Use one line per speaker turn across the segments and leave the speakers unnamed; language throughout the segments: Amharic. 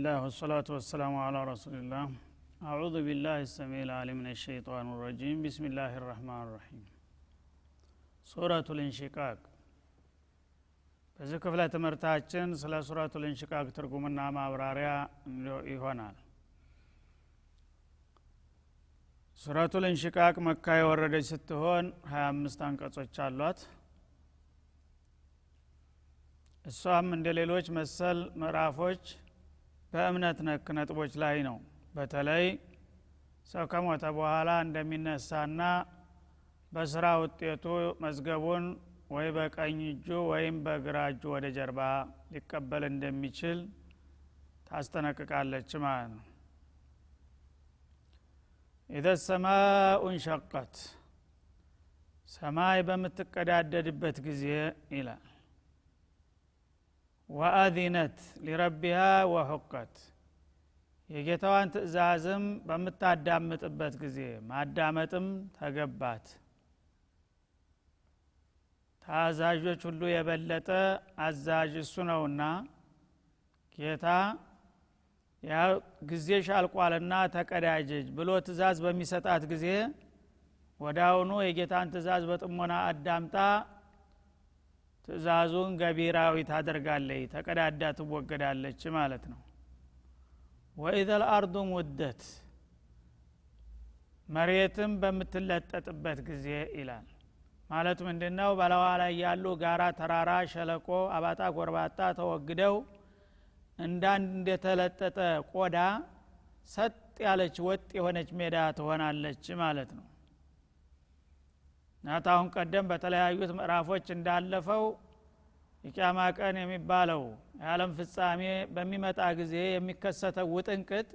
ቢስሚላህ ወሰላቱ ወሰላሙ አላ ረሱልላህ አዑዙ ቢላህ ሰሚዕ ልዓሊም ምን ሸይጣን ረጂም ቢስሚላህ ራህማን ራሒም ሱረቱ ልንሽቃቅ በዚህ ክፍለ ትምህርታችን ስለ ሱረቱ ልንሽቃቅ ትርጉምና ማብራሪያ ይሆናል። ሱረቱ ልንሽቃቅ መካ የወረደች ስትሆን 25 አንቀጾች አሏት። እሷም እንደ ሌሎች መሰል ምዕራፎች በእምነት ነክ ነጥቦች ላይ ነው። በተለይ ሰው ከሞተ በኋላ እንደሚነሳና በስራ ውጤቱ መዝገቡን ወይ በቀኝ እጁ ወይም በግራ እጁ ወደ ጀርባ ሊቀበል እንደሚችል ታስጠነቅቃለች ማለት ነው። ኢዘ ሰማኡ እንሸቀት ሰማይ በምትቀዳደድበት ጊዜ ይላል ወአዚነት ሊረቢሃ ወሑቀት። የጌታዋን ትእዛዝም በምታዳምጥበት ጊዜ ማዳመጥም ተገባት። ታዛዦች ሁሉ የበለጠ አዛዥ እሱ ነውና ጌታ ያ ጊዜ ሻልቋልና ተቀዳጀጅ ብሎ ትእዛዝ በሚሰጣት ጊዜ አሁኑ የጌታን ትእዛዝ በጥሞና አዳምጣ ትእዛዙን ገቢራዊ ታደርጋለች ተቀዳዳ ትወገዳለች ማለት ነው። ወኢዘ ልአርዱ ሙደት መሬትም በምትለጠጥበት ጊዜ ይላል። ማለት ምንድን ነው በለዋ ላይ ያሉ ጋራ ተራራ ሸለቆ አባጣ ጎርባጣ ተወግደው እንዳንድ እንደተለጠጠ ቆዳ ሰጥ ያለች ወጥ የሆነች ሜዳ ትሆናለች ማለት ነው ናት አሁን ቀደም በተለያዩት ምዕራፎች እንዳለፈው የቅያማ ቀን የሚባለው የዓለም ፍጻሜ በሚመጣ ጊዜ የሚከሰተው ውጥንቅጥ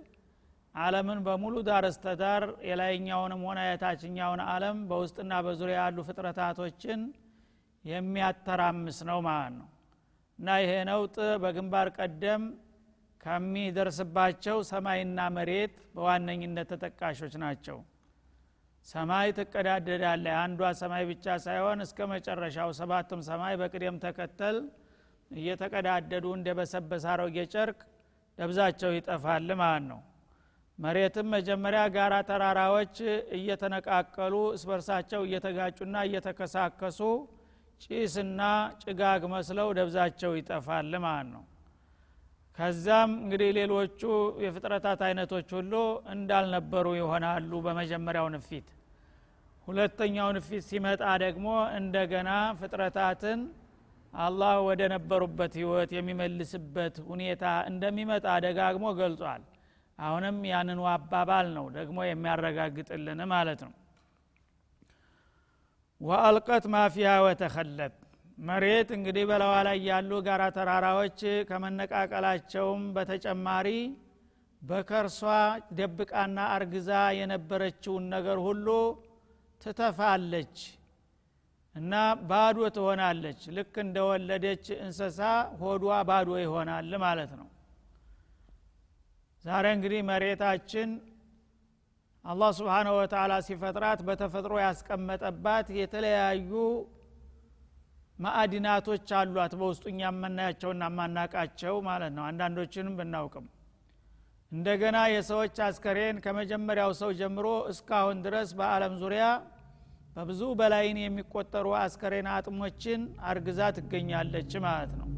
አለምን በሙሉ ዳር እስተዳር የላይኛውንም ሆነ የታችኛውን አለም በውስጥና በዙሪያ ያሉ ፍጥረታቶችን የሚያተራምስ ነው ማለት ነው። እና ይሄ ነውጥ በግንባር ቀደም ከሚደርስባቸው ሰማይና መሬት በዋነኝነት ተጠቃሾች ናቸው ሰማይ ትቀዳደዳለ አንዷ ሰማይ ብቻ ሳይሆን እስከ መጨረሻው ሰባቱም ሰማይ በቅደም ተከተል እየተቀዳደዱ እንደ በሰበሰ አሮጌ ጨርቅ ደብዛቸው ይጠፋል ማለት ነው። መሬትም መጀመሪያ ጋራ ተራራዎች እየተነቃቀሉ እስበርሳቸው እየተጋጩና እየተከሳከሱ ጭስና ጭጋግ መስለው ደብዛቸው ይጠፋል ማለት ነው። ከዛም እንግዲህ ሌሎቹ የፍጥረታት አይነቶች ሁሉ እንዳልነበሩ ይሆናሉ በመጀመሪያው ንፊት ሁለተኛው ንፊት ሲመጣ ደግሞ እንደገና ፍጥረታትን አላህ ወደ ነበሩበት ህይወት የሚመልስበት ሁኔታ እንደሚመጣ ደጋግሞ ገልጿል። አሁንም ያንኑ አባባል ነው ደግሞ የሚያረጋግጥልን ማለት ነው። ወአልቀት ማፊያ ወተኸለት መሬት እንግዲህ በለዋ ላይ ያሉ ጋራ ተራራዎች ከመነቃቀላቸውም በተጨማሪ በከርሷ ደብቃና አርግዛ የነበረችውን ነገር ሁሉ ትተፋለች እና ባዶ ትሆናለች። ልክ እንደወለደች እንስሳ ሆዷ ባዶ ይሆናል ማለት ነው። ዛሬ እንግዲህ መሬታችን አላህ ስብሓነ ወተላ ሲፈጥራት በተፈጥሮ ያስቀመጠባት የተለያዩ ማዕድናቶች አሏት። በውስጡ እኛ የምናያቸውና የማናቃቸው ማለት ነው። አንዳንዶችንም ብናውቅም እንደገና የሰዎች አስከሬን ከመጀመሪያው ሰው ጀምሮ እስካሁን ድረስ በአለም ዙሪያ በብዙ በላይን የሚቆጠሩ አስከሬን አጥሞችን አርግዛ ትገኛለች ማለት ነው።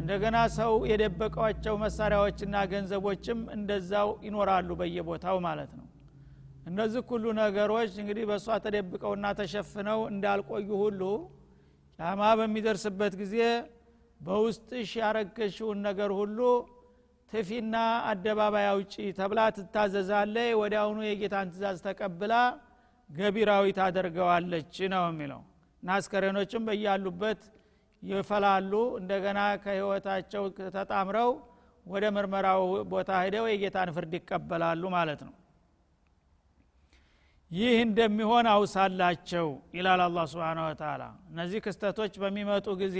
እንደገና ሰው የደበቋቸው መሳሪያዎችና ገንዘቦችም እንደዛው ይኖራሉ በየቦታው ማለት ነው። እነዚህ ሁሉ ነገሮች እንግዲህ በእሷ ተደብቀውና ተሸፍነው እንዳልቆዩ ሁሉ ጫማ በሚደርስበት ጊዜ በውስጥሽ ያረገሽውን ነገር ሁሉ ትፊና አደባባይ አውጪ ተብላ ትታዘዛለ ወዲያውኑ የጌታን ትእዛዝ ተቀብላ ገቢራዊ ታደርገዋለች ነው የሚለው። እና አስከሬኖችም በያሉበት ይፈላሉ። እንደገና ከህይወታቸው ተጣምረው ወደ ምርመራው ቦታ ሂደው የጌታን ፍርድ ይቀበላሉ ማለት ነው። ይህ እንደሚሆን አውሳላቸው ይላል አላ ስብን ወተላ እነዚህ ክስተቶች በሚመጡ ጊዜ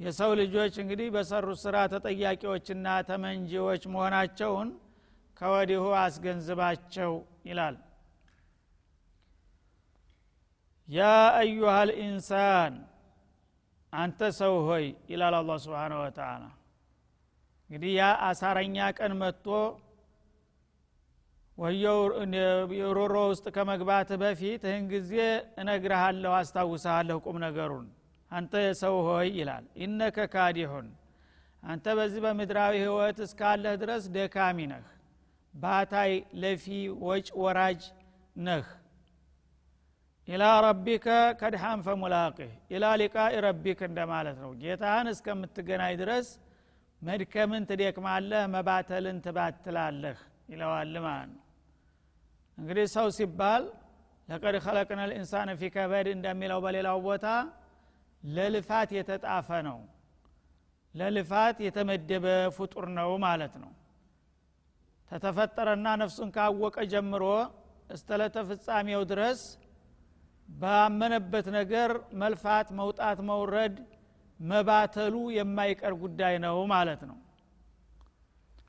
የሰው ልጆች እንግዲህ በሰሩት ስራ ተጠያቂዎችና ተመንጂዎች መሆናቸውን ከወዲሁ አስገንዝባቸው ይላል ያ አዩሃ ልኢንሳን አንተ ሰው ሆይ ይላል አላ ስብን ወተላ እንግዲህ ያ አሳረኛ ቀን መጥቶ ወየው ሮሮ ውስጥ ከመግባት በፊት ይህን ጊዜ እነግርሃለሁ አስታውሰሃለሁ ቁም ነገሩን። አንተ የሰው ሆይ ይላል። ኢነከ ካዲሁን አንተ በዚህ በምድራዊ ህይወት እስካለህ ድረስ ደካሚ ነህ ባታይ ለፊ ወጭ ወራጅ ነህ ኢላ ረቢከ ከድሃን ፈሙላቅህ ኢላ ሊቃኢ ረቢክ እንደማለት ነው ጌታህን እስከምትገናኝ ድረስ መድከምን ትደክማለህ መባተልን ትባትላለህ ይለዋል ማለት ነው እንግዲህ ሰው ሲባል ለቀድ ከለቅነ ልኢንሳን ፊ ከበድ እንደሚለው በሌላው ቦታ ለልፋት የተጣፈ ነው። ለልፋት የተመደበ ፍጡር ነው ማለት ነው። ተተፈጠረና ነፍሱን ካወቀ ጀምሮ እስተለተ ፍጻሜው ድረስ ባመነበት ነገር መልፋት መውጣት መውረድ መባተሉ የማይቀር ጉዳይ ነው ማለት ነው።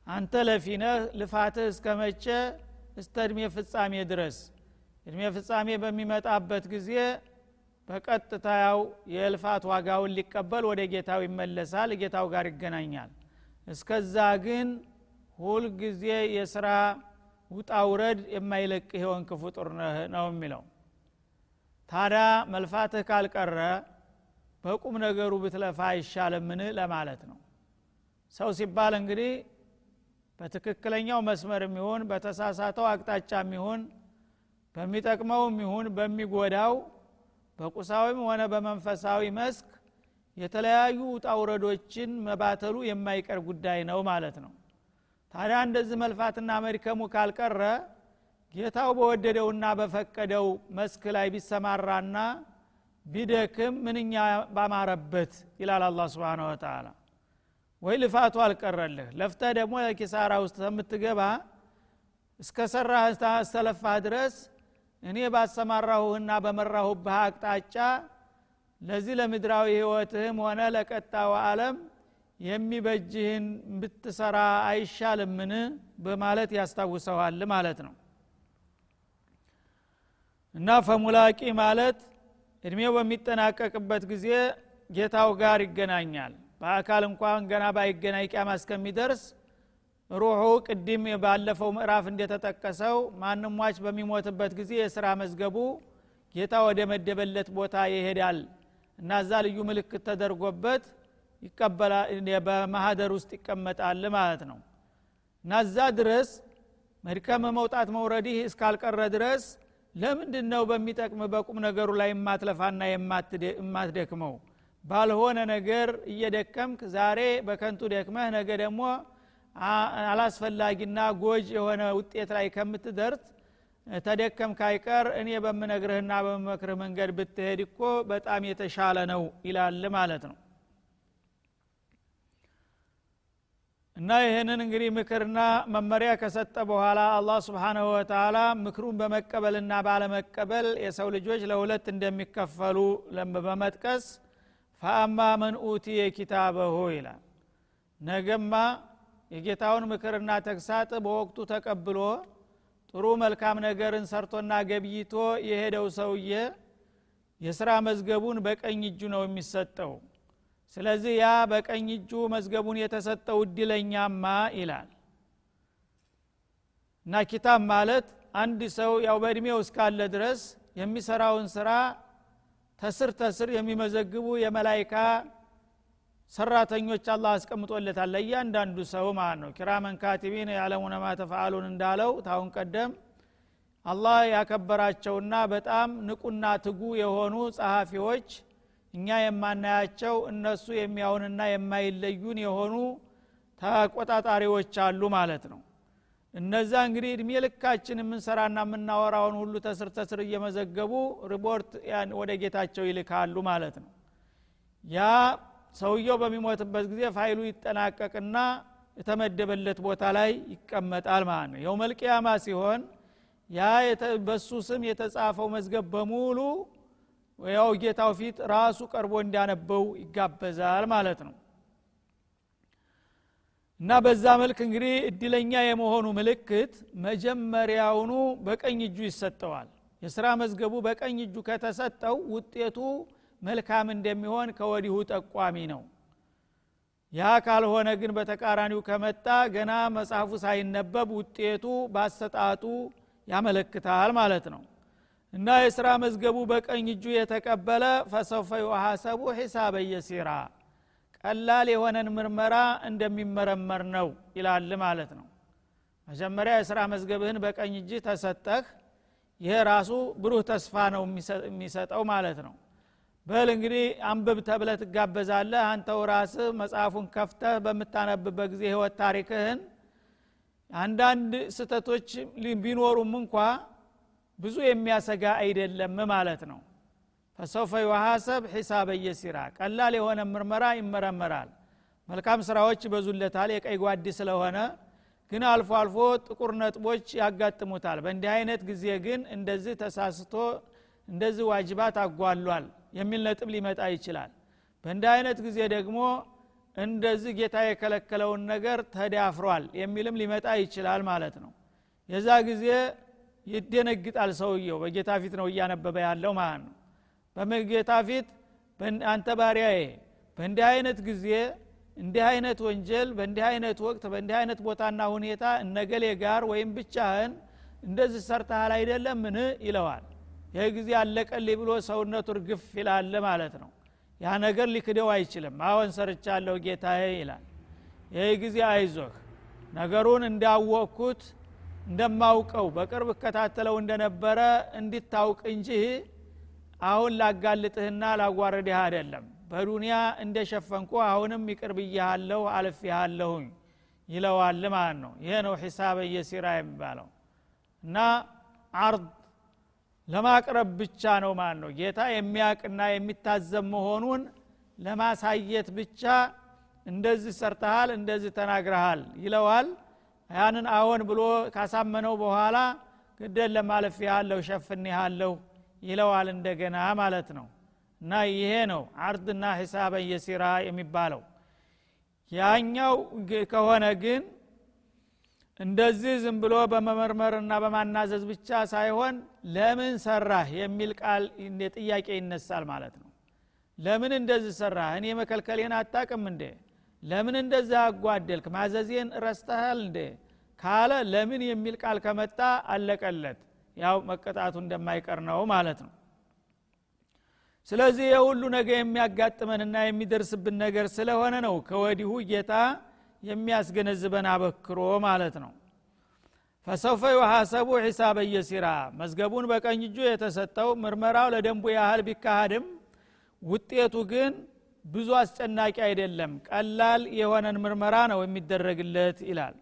አንተ ለፊነህ ልፋትህ እስከ መቼ እስተ እድሜ ፍጻሜ ድረስ። እድሜ ፍጻሜ በሚመጣበት ጊዜ በቀጥታ ያው የልፋት ዋጋውን ሊቀበል ወደ ጌታው ይመለሳል ጌታው ጋር ይገናኛል። እስከዛ ግን ሁልጊዜ የስራ ውጣ ውረድ የማይለቅህ የሆንክ ፍጡር ነው የሚለው ታዲያ መልፋትህ ካልቀረ በቁም ነገሩ ብትለፋ አይሻልምን? ለማለት ነው። ሰው ሲባል እንግዲህ በትክክለኛው መስመር የሚሆን በተሳሳተው አቅጣጫ የሚሆን በሚጠቅመው የሚሆን በሚጎዳው በቁሳዊም ሆነ በመንፈሳዊ መስክ የተለያዩ ውጣውረዶችን መባተሉ የማይቀር ጉዳይ ነው ማለት ነው። ታዲያ እንደዚህ መልፋትና መድከሙ ካልቀረ ጌታው በወደደውና በፈቀደው መስክ ላይ ቢሰማራና ቢደክም ምንኛ ባማረበት ይላል አላ ስብን ወተላ ወይ ልፋቱ አልቀረልህ ለፍተህ ደግሞ ኪሳራ ውስጥ የምትገባ እስከ ሰራህ እስተለፋህ ድረስ እኔ ባሰማራሁህና በመራሁብህ አቅጣጫ ለዚህ ለምድራዊ ህይወትህም ሆነ ለቀጣው አለም የሚበጅህን ብትሰራ አይሻልምን? በማለት ያስታውሰዋል ማለት ነው እና ፈሙላቂ ማለት እድሜው በሚጠናቀቅበት ጊዜ ጌታው ጋር ይገናኛል። በአካል እንኳን ገና ባይገናኝ ቂያማ እስከሚደርስ ሩሑ ቅድም ባለፈው ምዕራፍ እንደተጠቀሰው ማንም ሟች በሚሞትበት ጊዜ የስራ መዝገቡ ጌታ ወደ መደበለት ቦታ ይሄዳል እና እዛ ልዩ ምልክት ተደርጎበት በማህደር ውስጥ ይቀመጣል ማለት ነው። እና እዛ ድረስ መድከም መውጣት መውረዲህ እስካልቀረ ድረስ ለምንድን ነው በሚጠቅም በቁም ነገሩ ላይ የማትለፋና የማትደክመው? ባልሆነ ነገር እየደከምክ ዛሬ በከንቱ ደክመህ ነገ ደግሞ አላስፈላጊና ጎጅ የሆነ ውጤት ላይ ከምትደርስ ተደከም ካይቀር እኔ በምነግርህና በመክርህ መንገድ ብትሄድ እኮ በጣም የተሻለ ነው ይላል ማለት ነው እና ይህንን እንግዲህ ምክርና መመሪያ ከሰጠ በኋላ አላህ ስብሓናሁ ወተላ ምክሩን በመቀበልና ባለመቀበል የሰው ልጆች ለሁለት እንደሚከፈሉ በመጥቀስ ፈአማ መን ኡቲየ ኪታበሁ ይላል። ነገማ የጌታውን ምክርና ተግሳጥ በወቅቱ ተቀብሎ ጥሩ መልካም ነገርን ሰርቶና ገብይቶ የሄደው ሰውዬ የስራ መዝገቡን በቀኝ እጁ ነው የሚሰጠው ስለዚህ ያ በቀኝ እጁ መዝገቡን የተሰጠው እድለኛማ ይላል። እና ኪታብ ማለት አንድ ሰው ያው በእድሜው እስካለ ድረስ የሚሰራውን ስራ ተስር ተስር የሚመዘግቡ የመላይካ ሰራተኞች አላህ አስቀምጦለታል። ለእያንዳንዱ ሰው ማለት ነው። ኪራመን ካቲቢን ያለሙነ ማ እንዳለው ታሁን ቀደም አላህ ያከበራቸውና በጣም ንቁና ትጉ የሆኑ ጸሐፊዎች እኛ የማናያቸው እነሱ የሚያውንና የማይለዩን የሆኑ ተቆጣጣሪዎች አሉ ማለት ነው። እነዛ እንግዲህ እድሜ ልካችን የምንሰራና የምናወራውን ሁሉ ተስር ተስር እየመዘገቡ ሪፖርት ወደ ጌታቸው ይልካሉ ማለት ነው። ያ ሰውየው በሚሞትበት ጊዜ ፋይሉ ይጠናቀቅና የተመደበለት ቦታ ላይ ይቀመጣል ማለት ነው። የውመልቅያማ ሲሆን ያ በሱ ስም የተጻፈው መዝገብ በሙሉ ያው ጌታው ፊት ራሱ ቀርቦ እንዲያነበው ይጋበዛል ማለት ነው። እና በዛ መልክ እንግዲህ እድለኛ የመሆኑ ምልክት መጀመሪያውኑ በቀኝ እጁ ይሰጠዋል። የስራ መዝገቡ በቀኝ እጁ ከተሰጠው ውጤቱ መልካም እንደሚሆን ከወዲሁ ጠቋሚ ነው። ያ ካልሆነ ግን በተቃራኒው ከመጣ ገና መጽሐፉ ሳይነበብ ውጤቱ ባሰጣጡ ያመለክታል ማለት ነው እና የስራ መዝገቡ በቀኝ እጁ የተቀበለ ፈሰውፈ ዩሐሰቡ ሒሳበ የሲራ ቀላል የሆነን ምርመራ እንደሚመረመር ነው ይላል ማለት ነው። መጀመሪያ የስራ መዝገብህን በቀኝ እጅ ተሰጠህ ይሄ ራሱ ብሩህ ተስፋ ነው የሚሰጠው ማለት ነው። በል እንግዲህ አንብብ ተብለ ትጋበዛለህ። አንተው ራስህ መጽሐፉን ከፍተህ በምታነብበት ጊዜ ህይወት ታሪክህን አንዳንድ ስተቶች ቢኖሩም እንኳ ብዙ የሚያሰጋ አይደለም ማለት ነው። ፈሰውፈ ዩሐሰብ ሒሳበ የሲራ። ቀላል የሆነ ምርመራ ይመረመራል። መልካም ስራዎች ይበዙለታል የቀይ ጓዲ ስለሆነ ግን አልፎ አልፎ ጥቁር ነጥቦች ያጋጥሙታል። በእንዲህ አይነት ጊዜ ግን እንደዚህ ተሳስቶ እንደዚህ ዋጅባት አጓሏል የሚል ነጥብ ሊመጣ ይችላል። በእንዲህ አይነት ጊዜ ደግሞ እንደዚህ ጌታ የከለከለውን ነገር ተዳፍሯል የሚልም ሊመጣ ይችላል ማለት ነው። የዛ ጊዜ ይደነግጣል ሰውየው። በጌታ ፊት ነው እያነበበ ያለው ማለት ነው። በጌታ ፊት? አንተ ባሪያዬ በእንዲህ አይነት ጊዜ እንዲህ አይነት ወንጀል በእንዲህ አይነት ወቅት በእንዲህ አይነት ቦታና ሁኔታ እነገሌ ጋር ወይም ብቻህን እንደዚህ ሰርተሃል አይደለም ምን ይለዋል። ይህ ጊዜ አለቀልኝ ብሎ ሰውነቱ እርግፍ ይላል ማለት ነው። ያ ነገር ሊክደው አይችልም። አሁን ሰርቻለሁ ጌታዬ ይላል። ይህ ጊዜ አይዞህ። ነገሩን እንዳወቅኩት እንደማውቀው በቅርብ እከታተለው እንደነበረ እንዲታውቅ እንጂ አሁን ላጋልጥህና ላጓረድህ አይደለም። በዱንያ እንደሸፈንኩ አሁንም ይቅር ብያሃለሁ አልፌሃለሁኝ ይለዋል ማለት ነው። ይሄ ነው ሒሳበ የሲራ የሚባለው። እና አርድ ለማቅረብ ብቻ ነው ማለት ነው። ጌታ የሚያቅና የሚታዘብ መሆኑን ለማሳየት ብቻ እንደዚህ ሰርተሃል እንደዚህ ተናግረሃል ይለዋል ያንን አዎን ብሎ ካሳመነው በኋላ ግደን ለማለፍ ያለሁ ሸፍን ያለሁ ይለዋል እንደገና ማለት ነው። እና ይሄ ነው አርድና ሂሳበ የሲራ የሚባለው። ያኛው ከሆነ ግን እንደዚህ ዝም ብሎ በመመርመርና በማናዘዝ ብቻ ሳይሆን ለምን ሰራህ የሚል ቃል ጥያቄ ይነሳል ማለት ነው። ለምን እንደዚህ ሰራህ? እኔ መከልከሌን አታቅም እንዴ ለምን እንደዚህ አጓደልክ? ማዘዜን ረስተሃል እንዴ? ካለ ለምን የሚል ቃል ከመጣ አለቀለት። ያው መቀጣቱ እንደማይቀር ነው ማለት ነው። ስለዚህ የሁሉ ነገር የሚያጋጥመንና የሚደርስብን ነገር ስለሆነ ነው ከወዲሁ ጌታ የሚያስገነዝበን አበክሮ ማለት ነው። ፈሰውፈ ዩሐሰቡ ሒሳበ የሲራ። መዝገቡን በቀኝ እጁ የተሰጠው ምርመራው ለደንቡ ያህል ቢካሃድም ውጤቱ ግን ብዙ አስጨናቂ አይደለም ቀላል የሆነን ምርመራ ነው የሚደረግለት ይላል።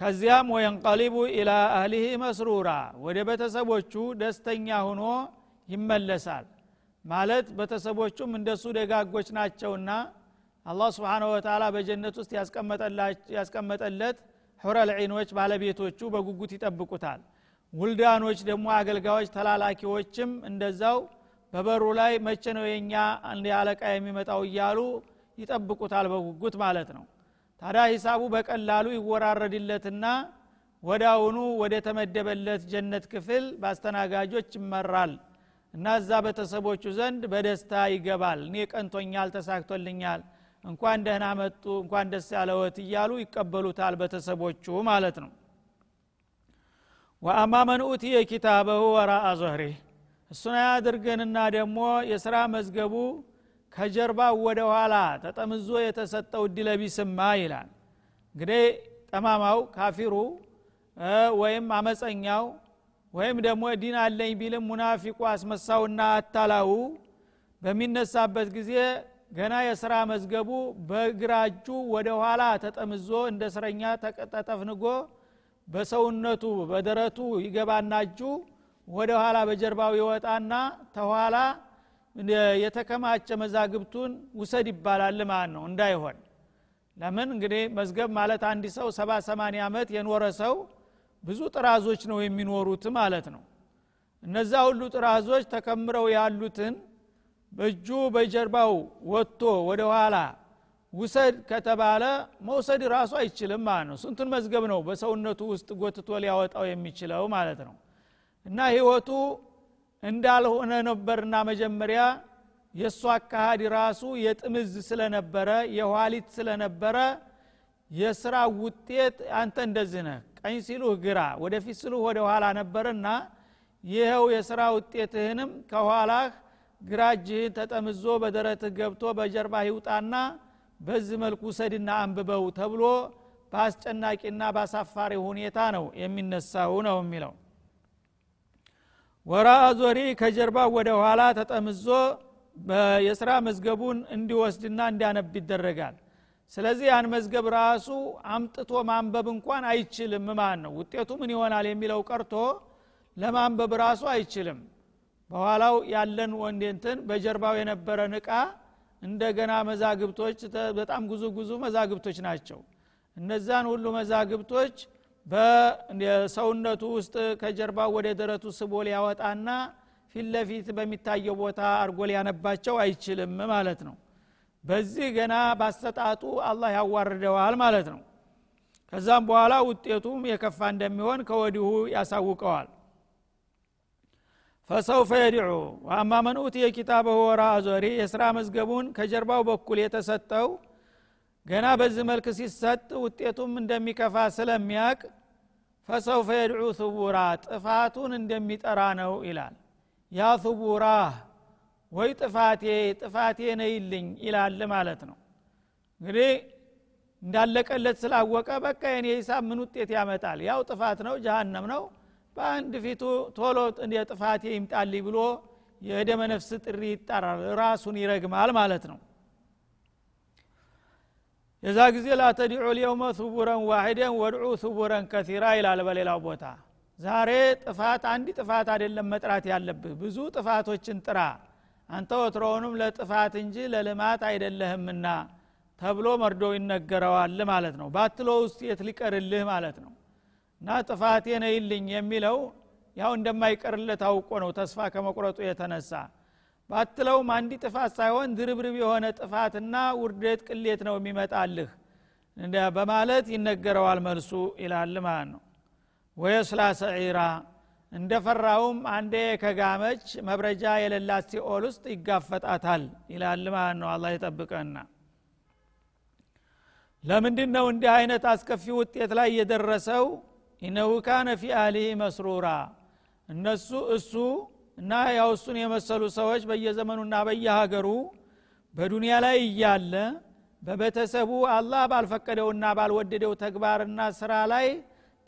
ከዚያም ወየንቀሊቡ ኢላ አህሊህ መስሩራ ወደ ቤተሰቦቹ ደስተኛ ሆኖ ይመለሳል። ማለት ቤተሰቦቹም እንደሱ ደጋጎች ናቸውና አላህ ስብሓንሁ ወተላ በጀነት ውስጥ ያስቀመጠለት ሑረል ባለቤቶቹ በጉጉት ይጠብቁታል። ውልዳኖች ደግሞ አገልጋዮች ተላላኪዎችም እንደዛው በበሩ ላይ መቼ ነው የኛ አለቃ የሚመጣው እያሉ ይጠብቁታል በጉጉት ማለት ነው። ታዲያ ሂሳቡ በቀላሉ ይወራረድለትና ወዳውኑ ወደ ተመደበለት ጀነት ክፍል በአስተናጋጆች ይመራል እና እዛ ቤተሰቦቹ ዘንድ በደስታ ይገባል። እኔ ቀንቶኛል ተሳክቶልኛል እንኳን ደህና መጡ እንኳን ደስ ያለወት እያሉ ይቀበሉታል ቤተሰቦቹ ማለት ነው። ወአማ መን ኡትየ ኪታበሁ ወራአ ዞህሪህ እሱን ያድርገንና ደግሞ የስራ መዝገቡ ከጀርባ ወደ ኋላ ተጠምዞ የተሰጠው እድለቢስማ ይላል። እንግዲህ ጠማማው ካፊሩ ወይም አመፀኛው ወይም ደግሞ ዲን አለኝ ቢልም ሙናፊቁ አስመሳውና አታላው በሚነሳበት ጊዜ ገና የስራ መዝገቡ በግራ እጁ ወደ ኋላ ተጠምዞ እንደ እስረኛ ተጠፍንጎ በሰውነቱ በደረቱ ይገባና እጁ ወደ ኋላ በጀርባው ይወጣና ተኋላ የተከማቸ መዛግብቱን ውሰድ ይባላል ማለት ነው። እንዳይሆን ለምን እንግዲህ መዝገብ ማለት አንድ ሰው ሰባ ሰማኒያ ዓመት የኖረ ሰው ብዙ ጥራዞች ነው የሚኖሩት ማለት ነው። እነዛ ሁሉ ጥራዞች ተከምረው ያሉትን በእጁ በጀርባው ወጥቶ ወደ ኋላ ውሰድ ከተባለ መውሰድ ራሱ አይችልም ማለት ነው። ስንቱን መዝገብ ነው በሰውነቱ ውስጥ ጎትቶ ሊያወጣው የሚችለው ማለት ነው እና ህይወቱ እንዳልሆነ ነበርና መጀመሪያ የእሱ አካሃድ ራሱ የጥምዝ ስለነበረ የኋሊት ስለነበረ የስራ ውጤት አንተ እንደዚህ ነህ ቀኝ ሲሉህ ግራ ወደፊት ሲሉህ ወደ ኋላ ነበርና ይኸው የስራ ውጤትህንም ከኋላህ ግራ እጅህን ተጠምዞ በደረትህ ገብቶ በጀርባ ይውጣና በዚህ መልኩ ሰድና አንብበው ተብሎ በአስጨናቂና በአሳፋሪ ሁኔታ ነው የሚነሳው ነው የሚለው ወራ ዞሪ ከጀርባ ወደ ኋላ ተጠምዞ የስራ መዝገቡን እንዲወስድና እንዲያነብ ይደረጋል። ስለዚህ ያን መዝገብ ራሱ አምጥቶ ማንበብ እንኳን አይችልም ማለት ነው። ውጤቱ ምን ይሆናል የሚለው ቀርቶ ለማንበብ ራሱ አይችልም። በኋላው ያለን ወንዴንትን በጀርባው የነበረን እቃ እንደገና መዛግብቶች በጣም ጉዙ ጉዙ መዛግብቶች ናቸው። እነዛን ሁሉ መዛግብቶች በሰውነቱ ውስጥ ከጀርባው ወደ ደረቱ ስቦ ሊያወጣና ፊት ለፊት በሚታየው ቦታ አርጎ ሊያነባቸው አይችልም ማለት ነው። በዚህ ገና ባሰጣጡ አላህ ያዋርደዋል ማለት ነው። ከዛም በኋላ ውጤቱም የከፋ እንደሚሆን ከወዲሁ ያሳውቀዋል። ፈሰውፈ የድዑ ወአማ መን ኡትየ ኪታበሁ ወራ የስራ መዝገቡን ከጀርባው በኩል የተሰጠው ገና በዚህ መልክ ሲሰጥ ውጤቱም እንደሚከፋ ስለሚያቅ ፈሰውፈ የድዑ ثቡራ ጥፋቱን እንደሚጠራ ነው ይላል። ያ ثቡራ ወይ ጥፋቴ ጥፋቴ ነይልኝ ይላል ማለት ነው። እንግዲህ እንዳለቀለት ስላወቀ በቃ የኔ ሂሳብ ምን ውጤት ያመጣል? ያው ጥፋት ነው ጀሃነም ነው። በአንድ ፊቱ ቶሎ ጥፋቴ ይምጣልኝ ብሎ የደመ ነፍስ ጥሪ ይጠራል ራሱን ይረግማል ማለት ነው የዛ ጊዜ ላተዲዑ ልየውመ ሱቡረን ዋሂደን ወድዑ ሱቡረን ከሲራ ይላል በሌላው ቦታ። ዛሬ ጥፋት አንድ ጥፋት አይደለም መጥራት ያለብህ። ብዙ ጥፋቶችን ጥራ። አንተ ወትሮውንም ለጥፋት እንጂ ለልማት አይደለህምና ተብሎ መርዶ ይነገረዋል ማለት ነው። ባትሎ ውስጥ የት ሊቀርልህ ማለት ነው። እና ጥፋቴ ነይልኝ የሚለው ያው እንደማይቀርለት አውቆ ነው ተስፋ ከመቁረጡ የተነሳ ባትለውም አንዲ ጥፋት ሳይሆን ድርብርብ የሆነ ጥፋትና ውርደት ቅሌት ነው የሚመጣልህ። በማለት ይነገረዋል መልሱ ይላል ማለት ነው። ወየስላ ሰዒራ እንደፈራውም አንዴ ከጋመች መብረጃ የሌላት ሲኦል ውስጥ ይጋፈጣታል ይላል ማለት ነው። አላ ይጠብቀና ለምንድን ነው እንዲህ አይነት አስከፊ ውጤት ላይ የደረሰው? ኢነሁ ካነ ፊ አህሊህ መስሩራ እነሱ እሱ እና ያው እሱን የመሰሉ ሰዎች በየዘመኑና በየሀገሩ በዱንያ ላይ እያለ በቤተሰቡ አላህ ባልፈቀደውና ባልወደደው ተግባርና ስራ ላይ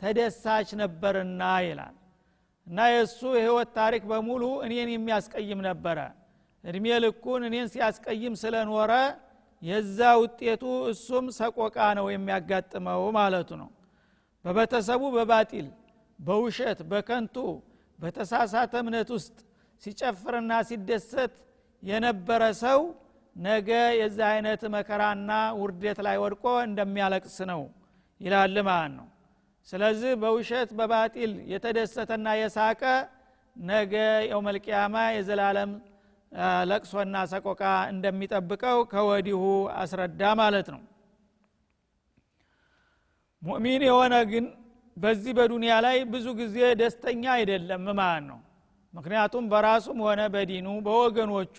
ተደሳች ነበርና ይላል። እና የእሱ የህይወት ታሪክ በሙሉ እኔን የሚያስቀይም ነበረ። እድሜ ልኩን እኔን ሲያስቀይም ስለኖረ የዛ ውጤቱ እሱም ሰቆቃ ነው የሚያጋጥመው ማለቱ ነው። በቤተሰቡ በባጢል በውሸት በከንቱ በተሳሳተ እምነት ውስጥ ሲጨፍርና ሲደሰት የነበረ ሰው ነገ የዚህ አይነት መከራና ውርደት ላይ ወድቆ እንደሚያለቅስ ነው ይላል ማለት ነው። ስለዚህ በውሸት በባጢል የተደሰተና የሳቀ ነገ የውመልቅያማ የዘላለም ለቅሶና ሰቆቃ እንደሚጠብቀው ከወዲሁ አስረዳ ማለት ነው። ሙእሚን የሆነ ግን በዚህ በዱንያ ላይ ብዙ ጊዜ ደስተኛ አይደለም ማለት ነው። ምክንያቱም በራሱም ሆነ በዲኑ በወገኖቹ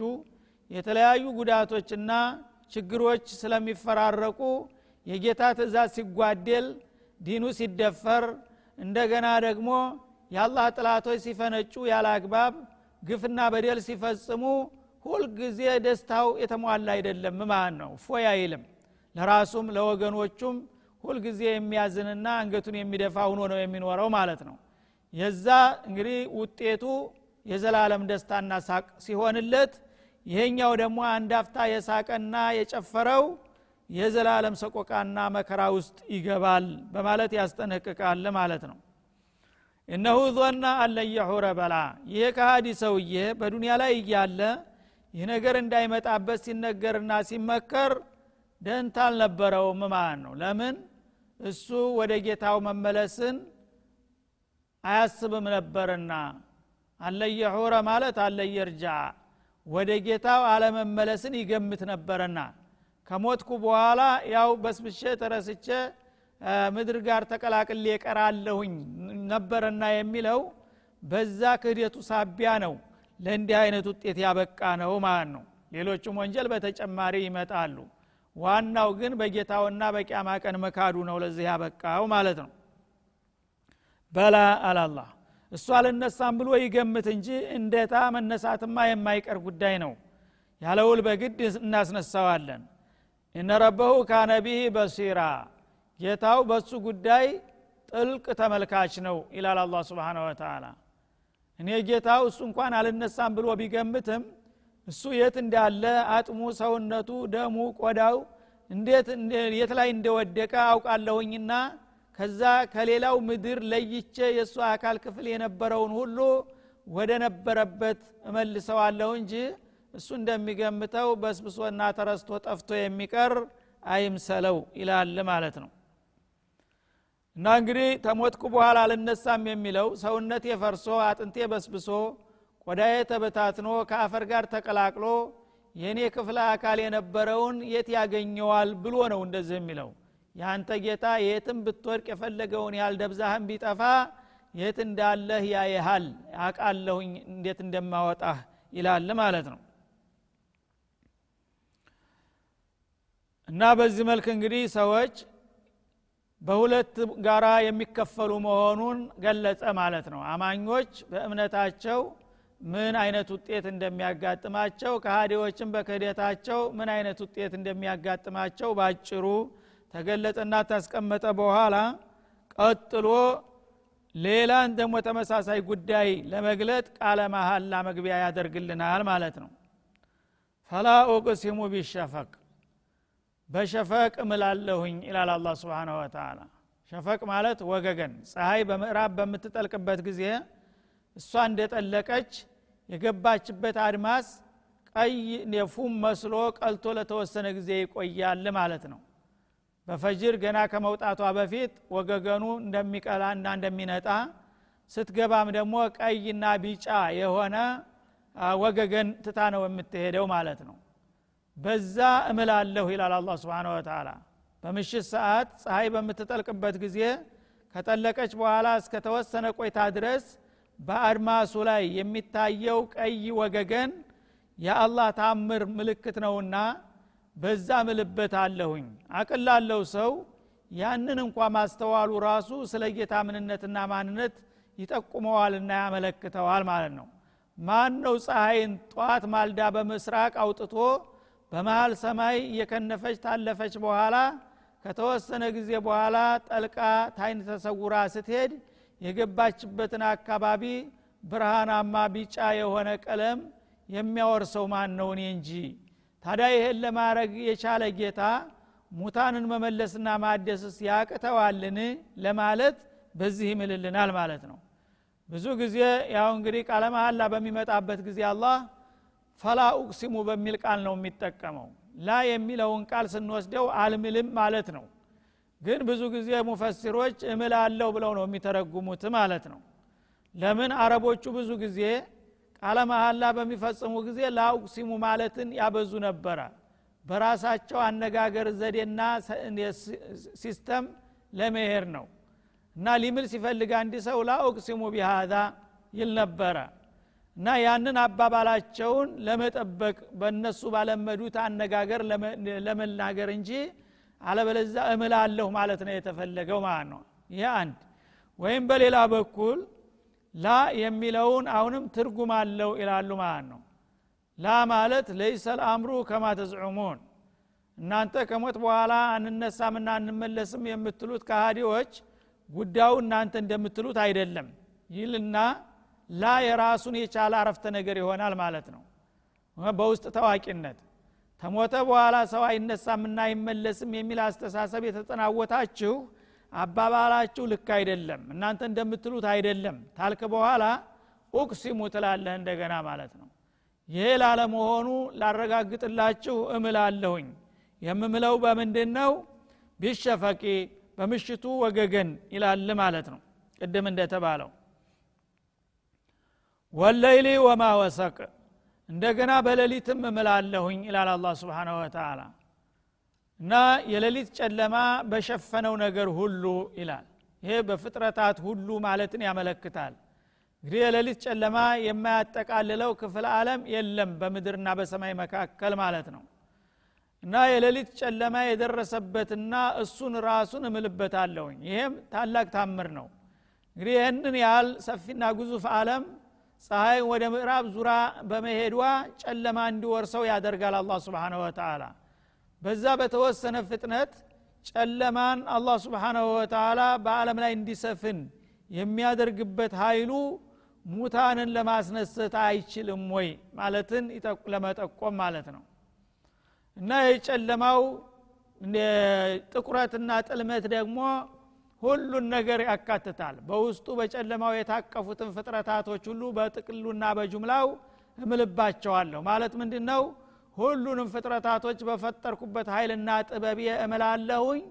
የተለያዩ ጉዳቶችና ችግሮች ስለሚፈራረቁ የጌታ ትእዛዝ ሲጓደል ዲኑ ሲደፈር እንደገና ደግሞ የአላህ ጥላቶች ሲፈነጩ ያለ አግባብ ግፍና በደል ሲፈጽሙ ሁልጊዜ ደስታው የተሟላ አይደለም ማለት ነው። ፎይ አይልም። ለራሱም ለወገኖቹም ሁልጊዜ የሚያዝንና አንገቱን የሚደፋ ሁኖ ነው የሚኖረው ማለት ነው። የዛ እንግዲህ ውጤቱ የዘላለም ደስታና ሳቅ ሲሆንለት ይሄኛው ደግሞ አንዳፍታ የሳቀና የጨፈረው የዘላለም ሰቆቃና መከራ ውስጥ ይገባል በማለት ያስጠነቅቃል ማለት ነው። እነሁ ዞና አለየሑረ በላ። ይሄ ከሃዲ ሰውዬ በዱንያ ላይ እያለ ይህ ነገር እንዳይመጣበት ሲነገርና ሲመከር ደንታ አልነበረውም ማለት ነው ለምን? እሱ ወደ ጌታው መመለስን አያስብም ነበርና። አለየሑረ ማለት አለየርጃ ወደ ጌታው አለመመለስን ይገምት ነበረና ከሞትኩ በኋላ ያው በስብሼ ተረስቼ ምድር ጋር ተቀላቅሌ ቀራለሁኝ ነበረና የሚለው በዛ ክህደቱ ሳቢያ ነው። ለእንዲህ አይነት ውጤት ያበቃ ነው ማለት ነው ሌሎቹም ወንጀል በተጨማሪ ይመጣሉ ዋናው ግን በጌታውና በቂያማ ቀን መካዱ ነው ለዚህ ያበቃው ማለት ነው። በላ አላላህ እሱ አልነሳም ብሎ ይገምት እንጂ እንደታ መነሳትማ የማይቀር ጉዳይ ነው። ያለውል በግድ እናስነሳዋለን። እነ ረበሁ ካነ በሲራ ጌታው በሱ ጉዳይ ጥልቅ ተመልካች ነው ይላል አላ ስብን ወተላ እኔ ጌታው እሱ እንኳን አልነሳም ብሎ ቢገምትም እሱ የት እንዳለ አጥሙ ሰውነቱ ደሙ ቆዳው እንዴት የት ላይ እንደወደቀ አውቃለሁኝና ከዛ ከሌላው ምድር ለይቼ የእሱ አካል ክፍል የነበረውን ሁሉ ወደ ነበረበት እመልሰዋለሁ እንጂ እሱ እንደሚገምተው በስብሶና ተረስቶ ጠፍቶ የሚቀር አይምሰለው ይላል ማለት ነው። እና እንግዲህ ተሞትኩ በኋላ አልነሳም የሚለው ሰውነቴ ፈርሶ አጥንቴ በስብሶ ቆዳዬ ተበታትኖ ከአፈር ጋር ተቀላቅሎ የእኔ ክፍለ አካል የነበረውን የት ያገኘዋል ብሎ ነው እንደዚህ የሚለው። የአንተ ጌታ የትም ብትወድቅ የፈለገውን ያህል ደብዛህን ቢጠፋ የት እንዳለህ ያየሃል አቃለሁኝ እንዴት እንደማወጣህ ይላል ማለት ነው። እና በዚህ መልክ እንግዲህ ሰዎች በሁለት ጋራ የሚከፈሉ መሆኑን ገለጸ ማለት ነው። አማኞች በእምነታቸው ምን አይነት ውጤት እንደሚያጋጥማቸው ከሃዲዎችም በክህደታቸው ምን አይነት ውጤት እንደሚያጋጥማቸው ባጭሩ ተገለጠና ታስቀመጠ በኋላ ቀጥሎ ሌላን ደግሞ ተመሳሳይ ጉዳይ ለመግለጥ ቃለ መሀላ መግቢያ ያደርግልናል ማለት ነው። ፈላ ኡቅሲሙ ቢሸፈቅ በሸፈቅ እምላለሁኝ ይላል አላ ስብን ወተላ ሸፈቅ ማለት ወገገን ፀሐይ በምዕራብ በምትጠልቅበት ጊዜ እሷ እንደጠለቀች የገባችበት አድማስ ቀይ ፉም መስሎ ቀልቶ ለተወሰነ ጊዜ ይቆያል ማለት ነው። በፈጅር ገና ከመውጣቷ በፊት ወገገኑ እንደሚቀላና እንደሚነጣ ስትገባም ደግሞ ቀይና ቢጫ የሆነ ወገገን ትታ ነው የምትሄደው ማለት ነው። በዛ እምላለሁ ይላል አላ ስብን ወተላ በምሽት ሰዓት ፀሐይ በምትጠልቅበት ጊዜ ከጠለቀች በኋላ እስከተወሰነ ቆይታ ድረስ በአድማሱ ላይ የሚታየው ቀይ ወገገን የአላህ ታምር ምልክት ነውና በዛ ምልበት አለሁኝ። አቅላለው ሰው ያንን እንኳ ማስተዋሉ ራሱ ስለ ጌታ ምንነትና ማንነት ይጠቁመዋልና ያመለክተዋል ማለት ነው። ማን ነው ፀሐይን ጠዋት ማልዳ በምስራቅ አውጥቶ በመሃል ሰማይ እየከነፈች ታለፈች በኋላ ከተወሰነ ጊዜ በኋላ ጠልቃ ታይን ተሰውራ ስትሄድ የገባችበትን አካባቢ ብርሃናማ ቢጫ የሆነ ቀለም የሚያወርሰው ማን ነው እኔ እንጂ? ታዲያ ይሄን ለማድረግ የቻለ ጌታ ሙታንን መመለስና ማደስስ ያቅተዋልን? ለማለት በዚህ ይምልልናል ማለት ነው። ብዙ ጊዜ ያው እንግዲህ ቃለ መሀላ በሚመጣበት ጊዜ አላህ ፈላ ኡቅሲሙ በሚል ቃል ነው የሚጠቀመው። لا የሚለውን ቃል ስንወስደው አልምልም ማለት ነው ግን ብዙ ጊዜ ሙፈሲሮች እምል አለው ብለው ነው የሚተረጉሙት ማለት ነው። ለምን አረቦቹ ብዙ ጊዜ ቃለ መሀላ በሚፈጽሙ ጊዜ لا أقسم ማለትን ያበዙ ነበረ። በራሳቸው አነጋገር ዘዴና system ለመሄድ ነው። እና ሊምል ሲፈልግ አንድ ሰው لا أقسم بهذا ይል ነበረ። እና ያንን አባባላቸውን ለመጠበቅ በእነሱ ባለመዱት አነጋገር ለመናገር እንጂ አለበለዛ እምላለሁ ማለት ነው የተፈለገው ማለት ነው። ይህ አንድ። ወይም በሌላ በኩል ላ የሚለውን አሁንም ትርጉም አለው ይላሉ ማለት ነው። ላ ማለት ለይሰ ልአምሩ ከማ ተዝዑሙን። እናንተ ከሞት በኋላ አንነሳምና አንመለስም የምትሉት ከሃዲዎች ጉዳዩ እናንተ እንደምትሉት አይደለም። ይልና ላ የራሱን የቻለ አረፍተ ነገር ይሆናል ማለት ነው። በውስጥ ታዋቂነት ተሞተ በኋላ ሰው አይነሳምና አይመለስም የሚል አስተሳሰብ የተጠናወታችሁ አባባላችሁ ልክ አይደለም። እናንተ እንደምትሉት አይደለም። ታልክ በኋላ ኡቅሲሙ ትላለህ እንደገና ማለት ነው። ይሄ ላለመሆኑ ላረጋግጥላችሁ እምላለሁኝ። የምምለው በምንድን ነው ቢሸፈቂ በምሽቱ ወገገን ይላል ማለት ነው። ቅድም እንደተባለው ወለይሊ ወማ ወሰቅ እንደገና በሌሊትም እምላለሁኝ ይላል አላ ስብሓንሁ ወተላ እና የሌሊት ጨለማ በሸፈነው ነገር ሁሉ ይላል። ይሄ በፍጥረታት ሁሉ ማለትን ያመለክታል። እንግዲህ የሌሊት ጨለማ የማያጠቃልለው ክፍል አለም የለም በምድርና በሰማይ መካከል ማለት ነው። እና የሌሊት ጨለማ የደረሰበትና እሱን ራሱን እምልበታለሁኝ። ይሄም ታላቅ ታምር ነው። እንግዲህ ይህንን ያህል ሰፊና ግዙፍ አለም ፀሐይ ወደ ምዕራብ ዙራ በመሄዷ ጨለማ እንዲወርሰው ያደርጋል አላ ስብን ወተላ በዛ በተወሰነ ፍጥነት ጨለማን አላህ ስብሓናሁ ወተላ በአለም ላይ እንዲሰፍን የሚያደርግበት ኃይሉ ሙታንን ለማስነሰት አይችልም ወይ? ማለትን ለመጠቆም ማለት ነው። እና የጨለማው ጥቁረትና ጥልመት ደግሞ ሁሉን ነገር ያካትታል። በውስጡ በጨለማው የታቀፉትን ፍጥረታቶች ሁሉ በጥቅሉና በጁምላው እምልባቸዋለሁ። ማለት ምንድን ነው ሁሉንም ፍጥረታቶች በፈጠርኩበት ኃይልና ጥበብ እምላለሁኝ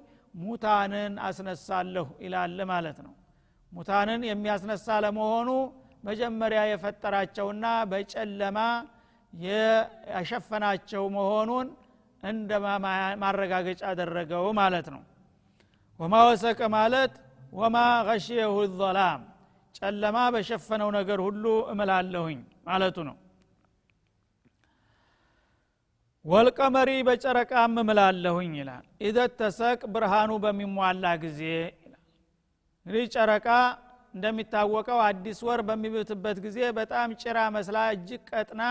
ሙታንን አስነሳለሁ ይላል ማለት ነው። ሙታንን የሚያስነሳ ለመሆኑ መጀመሪያ የፈጠራቸውና በጨለማ የሸፈናቸው መሆኑን እንደ ማረጋገጫ አደረገው ማለት ነው ወማ ወሰቀ ማለት ወማ ገሽየሁ ظላም ጨለማ በሸፈነው ነገር ሁሉ እምላለሁኝ ማለቱ ነው። ወልቀመሪ በጨረቃም እምላለሁኝ ይላል። ኢዘ ተሰቅ ብርሃኑ በሚሟላ ጊዜ እንግዲህ ጨረቃ እንደሚታወቀው አዲስ ወር በሚብትበት ጊዜ በጣም ጭራ መስላ እጅግ ቀጥና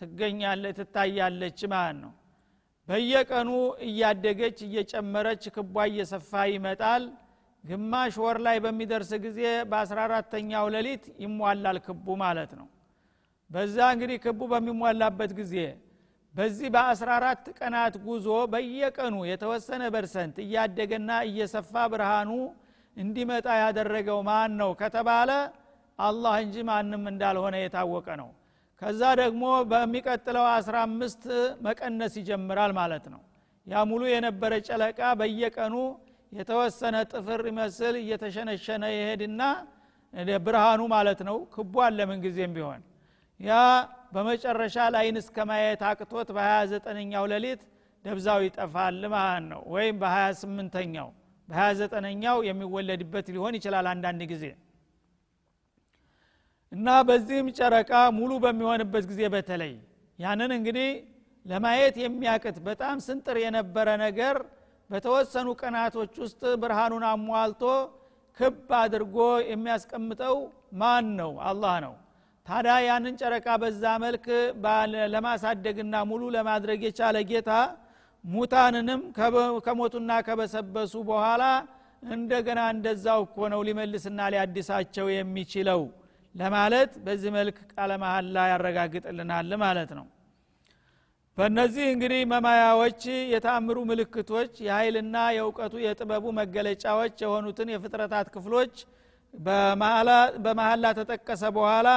ትገኛለች ትታያለች ማለት ነው በየቀኑ እያደገች እየጨመረች ክቧ እየሰፋ ይመጣል። ግማሽ ወር ላይ በሚደርስ ጊዜ በአስራ አራተኛው ሌሊት ይሟላል ክቡ ማለት ነው። በዛ እንግዲህ ክቡ በሚሟላበት ጊዜ በዚህ በአስራ አራት ቀናት ጉዞ በየቀኑ የተወሰነ በርሰንት እያደገና እየሰፋ ብርሃኑ እንዲመጣ ያደረገው ማን ነው ከተባለ አላህ እንጂ ማንም እንዳልሆነ የታወቀ ነው ከዛ ደግሞ በሚቀጥለው አስራ አምስት መቀነስ ይጀምራል ማለት ነው። ያ ሙሉ የነበረ ጨለቃ በየቀኑ የተወሰነ ጥፍር ይመስል እየተሸነሸነ ይሄድና ብርሃኑ ማለት ነው ክቧን ለምን ጊዜም ቢሆን። ያ በመጨረሻ ላይን እስከ ማየት አቅቶት በ29ኛው ሌሊት ደብዛው ይጠፋል ማለት ነው። ወይም በ28ኛው በ29ኛው የሚወለድበት ሊሆን ይችላል አንዳንድ ጊዜ እና በዚህም ጨረቃ ሙሉ በሚሆንበት ጊዜ በተለይ ያንን እንግዲህ ለማየት የሚያቅት በጣም ስንጥር የነበረ ነገር በተወሰኑ ቀናቶች ውስጥ ብርሃኑን አሟልቶ ክብ አድርጎ የሚያስቀምጠው ማን ነው? አላህ ነው። ታዲያ ያንን ጨረቃ በዛ መልክ ለማሳደግና ሙሉ ለማድረግ የቻለ ጌታ ሙታንንም ከሞቱና ከበሰበሱ በኋላ እንደገና እንደዛው እኮ ነው ሊመልስና ሊያድሳቸው የሚችለው ለማለት በዚህ መልክ ቃለ መሀላ ያረጋግጥልናል ማለት ነው። በእነዚህ እንግዲህ መማያዎች የታምሩ ምልክቶች የኃይልና የእውቀቱ የጥበቡ መገለጫዎች የሆኑትን የፍጥረታት ክፍሎች በመሀላ ተጠቀሰ በኋላ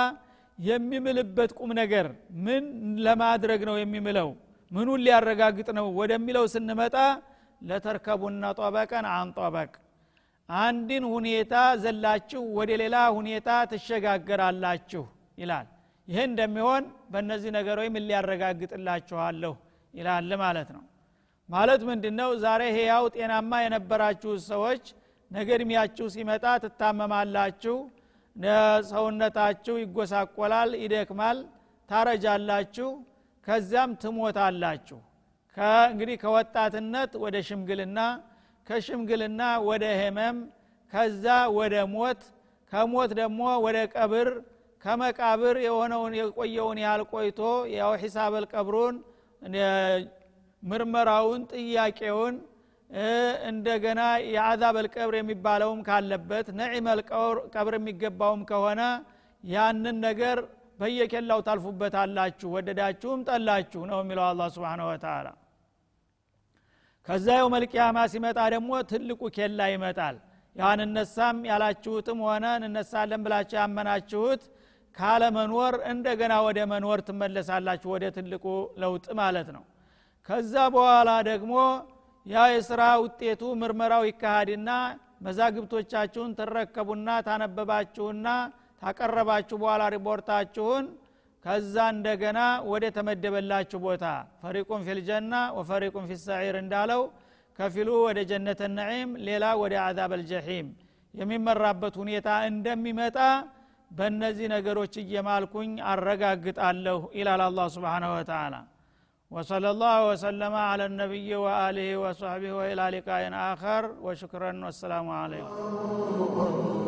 የሚምልበት ቁም ነገር ምን ለማድረግ ነው የሚምለው? ምኑን ሊያረጋግጥ ነው ወደሚለው ስንመጣ ለተርከቡና ጦበቀን አንጦበቅ አንድን ሁኔታ ዘላችሁ ወደ ሌላ ሁኔታ ትሸጋገራላችሁ ይላል። ይህ እንደሚሆን በእነዚህ ነገሮች ምን ሊያረጋግጥላችኋለሁ ይላል ማለት ነው። ማለት ምንድን ነው ዛሬ ህያው ጤናማ የነበራችሁ ሰዎች ነገ እድሜያችሁ ሲመጣ ትታመማላችሁ ሰውነታችሁ ይጎሳቆላል ይደክማል ታረጃላችሁ ከዚያም ትሞታላችሁ። እንግዲህ ከወጣትነት ወደ ሽምግልና ከሽምግልና ወደ ህመም ከዛ ወደ ሞት ከሞት ደግሞ ወደ ቀብር ከመቃብር የሆነውን የቆየውን ያህል ቆይቶ ያው ሒሳበል ቀብሩን ምርመራውን ጥያቄውን እንደገና የአዛበል ቀብር የሚባለውም ካለበት ነዒመል ቀብር የሚገባውም ከሆነ ያንን ነገር በየኬላው ታልፉበታላችሁ ወደዳችሁም ጠላችሁ ነው የሚለው አላ ስብን ወተላ ከዛ የው መልቅያማ ሲመጣ ደግሞ ትልቁ ኬላ ይመጣል። ያን እነሳም ያላችሁትም ሆነ እንነሳለን ብላችሁ ያመናችሁት ካለመኖር እንደገና ወደ መኖር ትመለሳላችሁ ወደ ትልቁ ለውጥ ማለት ነው። ከዛ በኋላ ደግሞ ያ የስራ ውጤቱ ምርመራው ይካሃድና መዛግብቶቻችሁን ትረከቡና ታነበባችሁና ታቀረባችሁ በኋላ ሪፖርታችሁን ከዛ እንደገና ወደ ተመደበላችሁ ቦታ ፈሪቁን ፊልጀና ወፈሪቁን ፊሰዒር እንዳለው ከፊሉ ወደ ጀነተ ነዒም ሌላ ወደ አዛብ አልጀሒም የሚመራበት ሁኔታ እንደሚመጣ በእነዚህ ነገሮች እየማልኩኝ አረጋግጣለሁ ይላል አላ ስብሓንሁ ወተላ وصلى الله وسلم على النبي وآله وصحبه وإلى لقاء آخر وشكرا والسلام عليكم